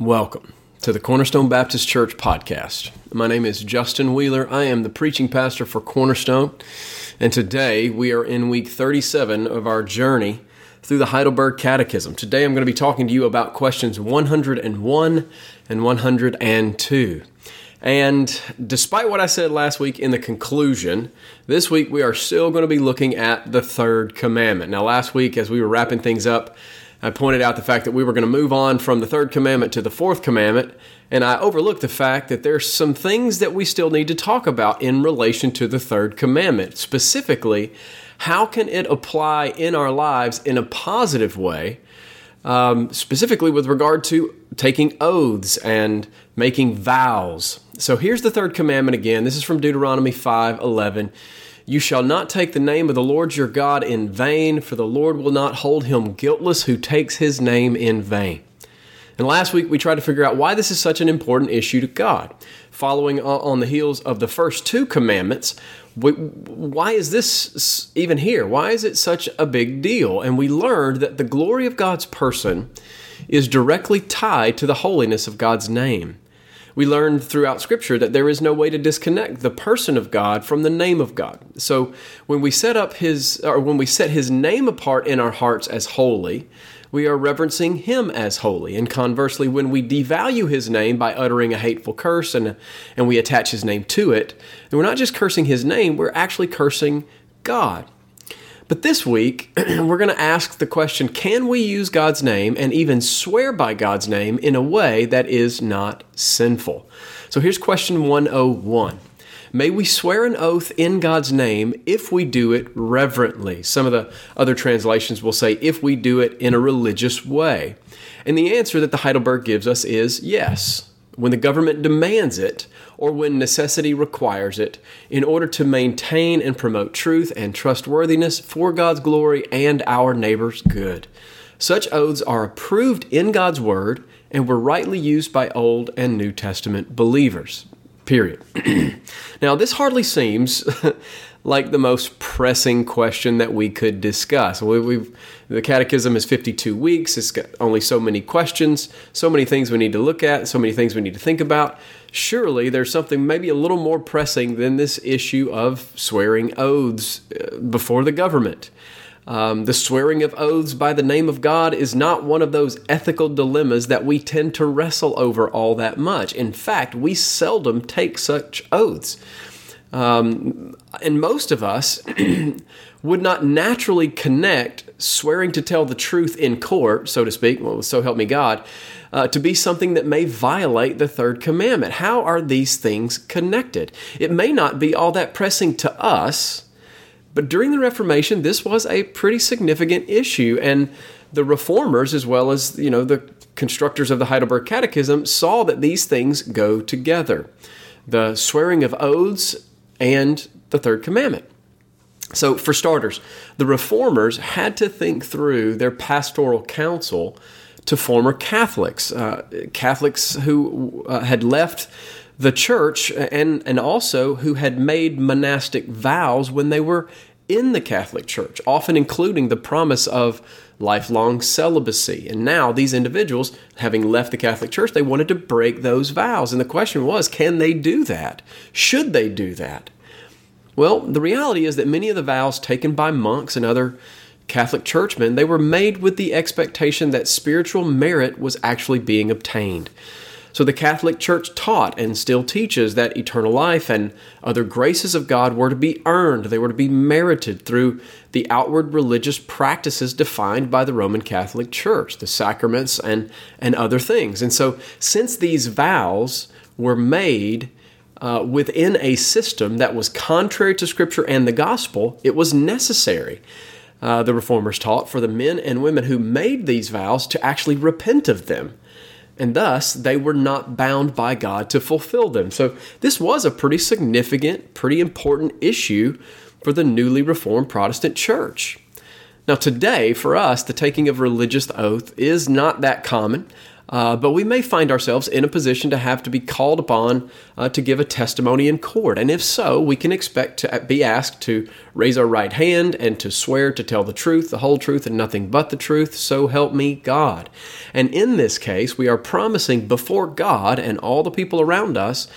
Welcome to the Cornerstone Baptist Church podcast. My name is Justin Wheeler. I am the preaching pastor for Cornerstone, and today we are in week 37 of our journey through the Heidelberg Catechism. Today I'm going to be talking to you about questions 101 and 102. And despite what I said last week in the conclusion, this week we are still going to be looking at the third commandment. Now, last week, as we were wrapping things up, I pointed out the fact that we were going to move on from the third commandment to the fourth commandment, and I overlooked the fact that there's some things that we still need to talk about in relation to the third commandment. Specifically, how can it apply in our lives in a positive way, um, specifically with regard to taking oaths and making vows. So here's the third commandment again. This is from Deuteronomy 5 11. You shall not take the name of the Lord your God in vain, for the Lord will not hold him guiltless who takes his name in vain. And last week we tried to figure out why this is such an important issue to God. Following on the heels of the first two commandments, why is this even here? Why is it such a big deal? And we learned that the glory of God's person is directly tied to the holiness of God's name we learned throughout Scripture that there is no way to disconnect the person of God from the name of God. So when we set up His, or when we set His name apart in our hearts as holy, we are reverencing Him as holy. And conversely, when we devalue His name by uttering a hateful curse and, and we attach His name to it, then we're not just cursing His name, we're actually cursing God. But this week, we're going to ask the question can we use God's name and even swear by God's name in a way that is not sinful? So here's question 101. May we swear an oath in God's name if we do it reverently. Some of the other translations will say if we do it in a religious way. And the answer that the Heidelberg gives us is yes. When the government demands it, or when necessity requires it, in order to maintain and promote truth and trustworthiness for God's glory and our neighbor's good. Such oaths are approved in God's Word and were rightly used by Old and New Testament believers. Period. now, this hardly seems like the most pressing question that we could discuss. We, the Catechism is 52 weeks, it's got only so many questions, so many things we need to look at, so many things we need to think about surely there's something maybe a little more pressing than this issue of swearing oaths uh, before the government. Um, the swearing of oaths by the name of God is not one of those ethical dilemmas that we tend to wrestle over all that much. In fact, we seldom take such oaths. Um, and most of us would not naturally connect swearing to tell the truth in court, so to speak, well, so help me God, uh, to be something that may violate the third commandment. How are these things connected? It may not be all that pressing to us, but during the Reformation, this was a pretty significant issue, and the reformers, as well as you know the constructors of the Heidelberg Catechism, saw that these things go together: the swearing of oaths and the third commandment. So, for starters, the reformers had to think through their pastoral counsel to former Catholics, uh, Catholics who uh, had left the church and, and also who had made monastic vows when they were in the Catholic Church, often including the promise of lifelong celibacy. And now these individuals, having left the Catholic Church, they wanted to break those vows. And the question was, can they do that? Should they do that? Well, the reality is that many of the vows taken by monks and other Catholic churchmen, they were made with the expectation that spiritual merit was actually being obtained. So the Catholic Church taught and still teaches that eternal life and other graces of God were to be earned, they were to be merited through the outward religious practices defined by the Roman Catholic Church, the sacraments and, and other things. And so, since these vows were made uh, within a system that was contrary to Scripture and the gospel, it was necessary, uh, the reformers taught, for the men and women who made these vows to actually repent of them. And thus, they were not bound by God to fulfill them. So, this was a pretty significant, pretty important issue for the newly reformed Protestant church. Now, today, for us, the taking of religious oath is not that common. Uh, but we may find ourselves in a position to have to be called upon uh, to give a testimony in court. And if so, we can expect to be asked to raise our right hand and to swear to tell the truth, the whole truth, and nothing but the truth. So help me God. And in this case, we are promising before God and all the people around us.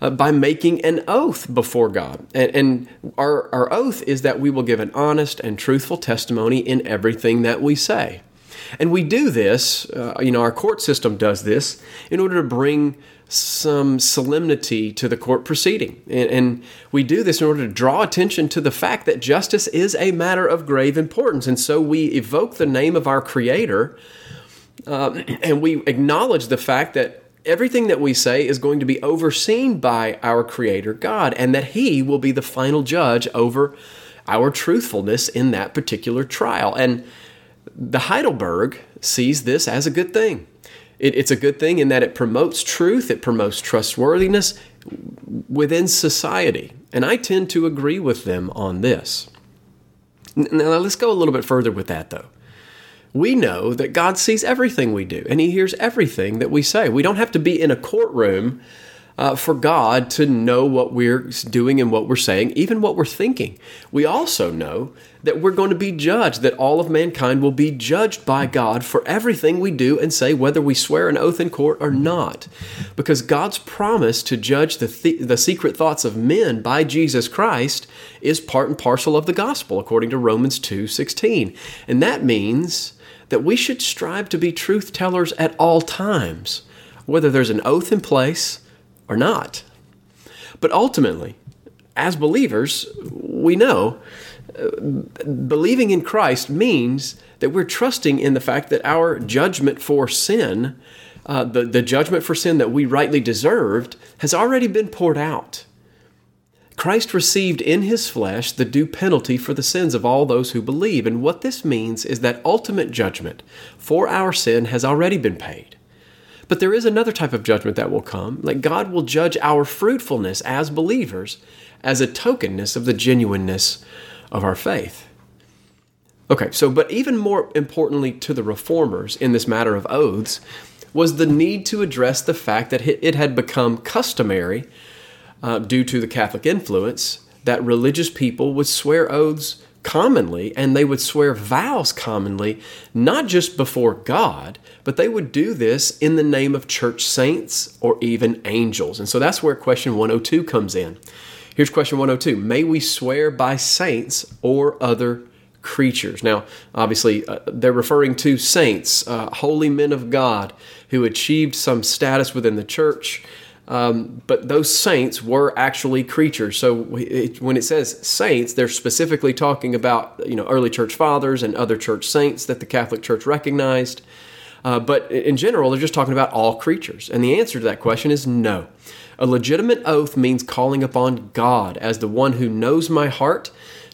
Uh, by making an oath before God. And, and our, our oath is that we will give an honest and truthful testimony in everything that we say. And we do this, uh, you know, our court system does this in order to bring some solemnity to the court proceeding. And, and, we do this in order to draw attention to the fact that justice is a matter of grave importance. And so we evoke the name of our Creator uh, and we acknowledge the fact that everything that we say is going to be overseen by our Creator God and that He will be the final judge over our truthfulness in that particular trial. And the Heidelberg sees this as a good thing. It, it's a good thing in that it promotes truth, it promotes trustworthiness within society. And I tend to agree with them on this. Now, let's go a little bit further with that, though. We know that God sees everything we do, and He hears everything that we say. We don't have to be in a courtroom uh, for God to know what we're doing and what we're saying, even what we're thinking. We also know that we're going to be judged, that all of mankind will be judged by God for everything we do and say, whether we swear an oath in court or not. Because God's promise to judge the, th- the secret thoughts of men by Jesus Christ is part and parcel of the gospel, according to Romans 2 16. And that means that we should strive to be truth tellers at all times, whether there's an oath in place or not. But ultimately, as believers, we know uh, believing in Christ means that we're trusting in the fact that our judgment for sin, uh, the, the judgment for sin that we rightly deserved, has already been poured out. Christ received in his flesh the due penalty for the sins of all those who believe. And what this means is that ultimate judgment for our sin has already been paid. But there is another type of judgment that will come. Like God will judge our fruitfulness as believers as a tokenness of the genuineness of our faith. Okay, so, but even more importantly to the reformers in this matter of oaths was the need to address the fact that it had become customary, uh, due to the Catholic influence, that religious people would swear oaths commonly and they would swear vows commonly, not just before God, but they would do this in the name of church saints or even angels. And so that's where question 102 comes in. Here's question 102 May we swear by saints or other creatures? Now, obviously, uh, they're referring to saints, uh, holy men of God who achieved some status within the church. Um, but those saints were actually creatures. So it, when it says saints, they're specifically talking about you know early church fathers and other church saints that the Catholic Church recognized. Uh, but in general, they're just talking about all creatures. And the answer to that question is no. A legitimate oath means calling upon God as the one who knows my heart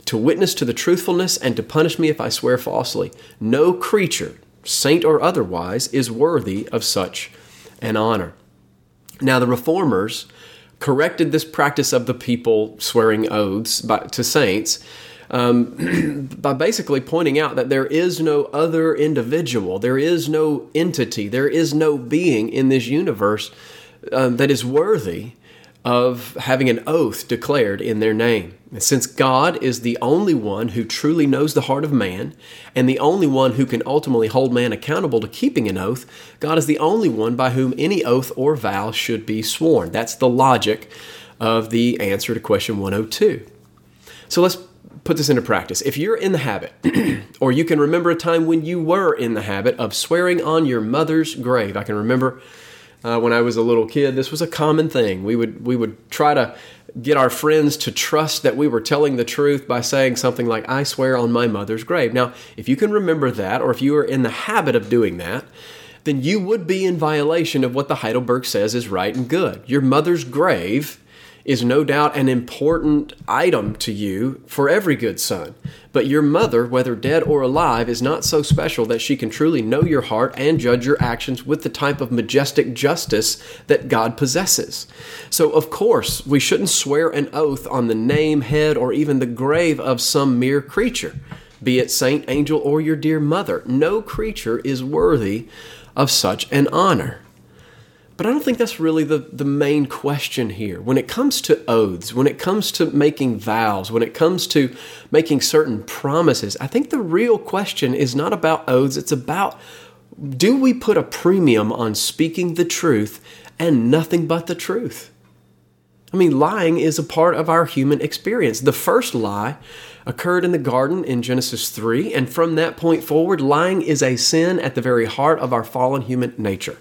to witness to the truthfulness and to punish me if I swear falsely. No creature, saint or otherwise, is worthy of such an honor. Now, the reformers corrected this practice of the people swearing oaths by, to saints um, by basically pointing out that there is no other individual, there is no entity, there is no being in this universe uh, that is worthy of having an oath declared in their name. And since God is the only one who truly knows the heart of man and the only one who can ultimately hold man accountable to keeping an oath, God is the only one by whom any oath or vow should be sworn. That's the logic of the answer to question 102. So let's put this into practice. If you're in the habit, or you can remember a time when you were in the habit of swearing on your mother's grave, I can remember uh, when I was a little kid. This was a common thing. We would we would try to get our friends to trust that we were telling the truth by saying something like "I swear on my mother's grave." Now, if you can remember that, or if you are in the habit of doing that, then you would be in violation of what the Heidelberg says is right and good. Your mother's grave is no doubt an important item to you for every good son. But your mother, whether dead or alive, is not so special that she can truly know your heart and judge your actions with the type of majestic justice that God possesses. So, of course, we shouldn't swear an oath on the name, head, or even the grave of some mere creature, be it saint, angel, or your dear mother. No creature is worthy of such an honor. But I don't think that's really the, the main question here. When it comes to oaths, when it comes to making vows, when it comes to making certain promises, I think the real question is not about oaths, it's about do we put a premium on speaking the truth and nothing but the truth? I mean, lying is a part of our human experience. The first lie occurred in the garden in Genesis 3, and from that point forward, lying is a sin at the very heart of our fallen human nature.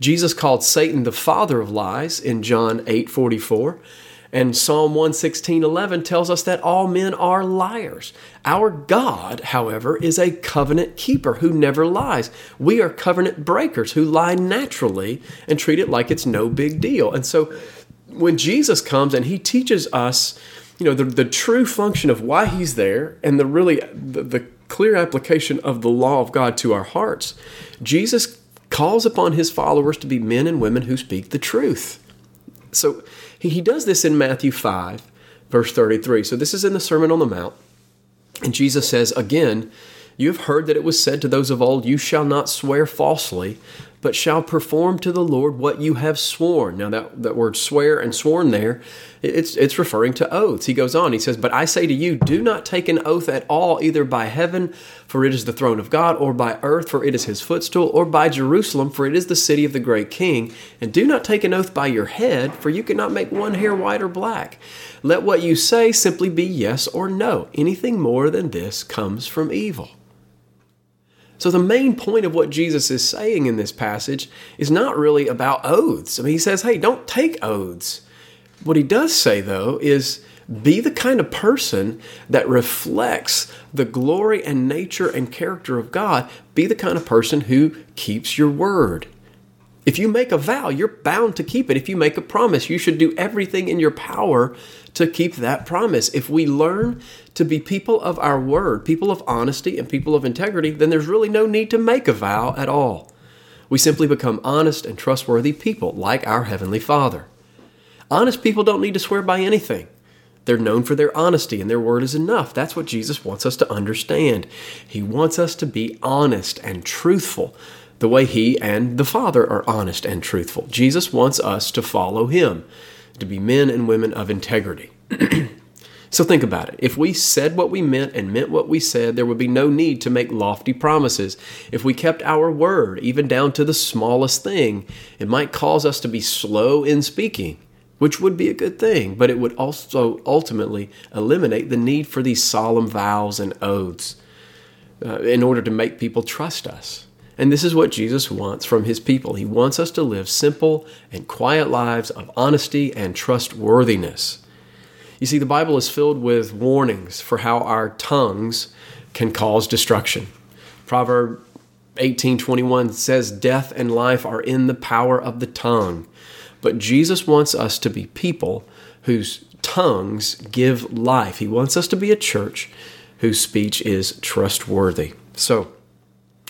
Jesus called Satan the father of lies in John 8:44, and Psalm 116:11 tells us that all men are liars. Our God, however, is a covenant keeper who never lies. We are covenant breakers who lie naturally and treat it like it's no big deal. And so when Jesus comes and he teaches us, you know, the, the true function of why he's there and the really the, the clear application of the law of God to our hearts, Jesus calls upon his followers to be men and women who speak the truth. So he, does this in Matthew 5, verse 33. So this is in the Sermon on the Mount. And Jesus says, Again, you have heard that it was said to those of old, You shall not swear falsely, but shall perform to the Lord what you have sworn. Now, that, that word swear and sworn there, it's, it's referring to oaths. He goes on, he says, But I say to you, do not take an oath at all, either by heaven, for it is the throne of God, or by earth, for it is his footstool, or by Jerusalem, for it is the city of the great king. And do not take an oath by your head, for you cannot make one hair white or black. Let what you say simply be yes or no. Anything more than this comes from evil. So, the main point of what Jesus is saying in this passage is not really about oaths. I mean, he says, hey, don't take oaths. What he does say, though, is be the kind of person that reflects the glory and nature and character of God. Be the kind of person who keeps your word. If you make a vow, you're bound to keep it. If you make a promise, you should do everything in your power to keep that promise. If we learn to be people of our word, people of honesty, and people of integrity, then there's really no need to make a vow at all. We simply become honest and trustworthy people like our Heavenly Father. Honest people don't need to swear by anything. They're known for their honesty, and their word is enough. That's what Jesus wants us to understand. He wants us to be honest and truthful the way He and the Father are honest and truthful. Jesus wants us to follow Him to be men and women of integrity. so think about it. If we said what we meant and meant what we said, there would be no need to make lofty promises. If we kept our word, even down to the smallest thing, it might cause us to be slow in speaking, which would be a good thing, but it would also ultimately eliminate the need for these solemn vows and oaths uh, in order to make people trust us. And this is what Jesus wants from his people. He wants us to live simple and quiet lives of honesty and trustworthiness. You see, the Bible is filled with warnings for how our tongues can cause destruction. Proverb 18:21 says death and life are in the power of the tongue. But Jesus wants us to be people whose tongues give life. He wants us to be a church whose speech is trustworthy. So,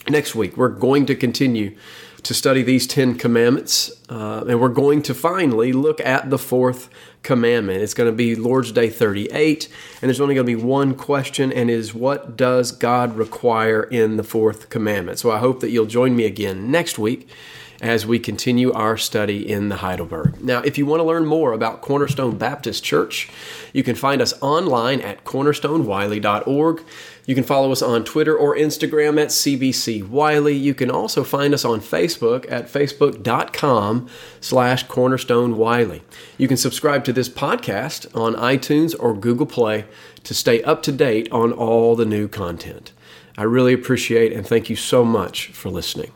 Next week, we're going to continue to study these Ten Commandments, uh, and we're going to finally look at the fourth commandment. It's going to be Lord's Day 38, and there's only going to be one question, and is what does God require in the fourth commandment? So I hope that you'll join me again next week as we continue our study in the Heidelberg. Now, if you want to learn more about Cornerstone Baptist Church, you can find us online at cornerstonewiley.org. You can follow us on Twitter or Instagram at CBC Wiley. You can also find us on Facebook at facebook.com slash cornerstone Wiley. You can subscribe to this podcast on iTunes or Google Play to stay up to date on all the new content. I really appreciate and thank you so much for listening.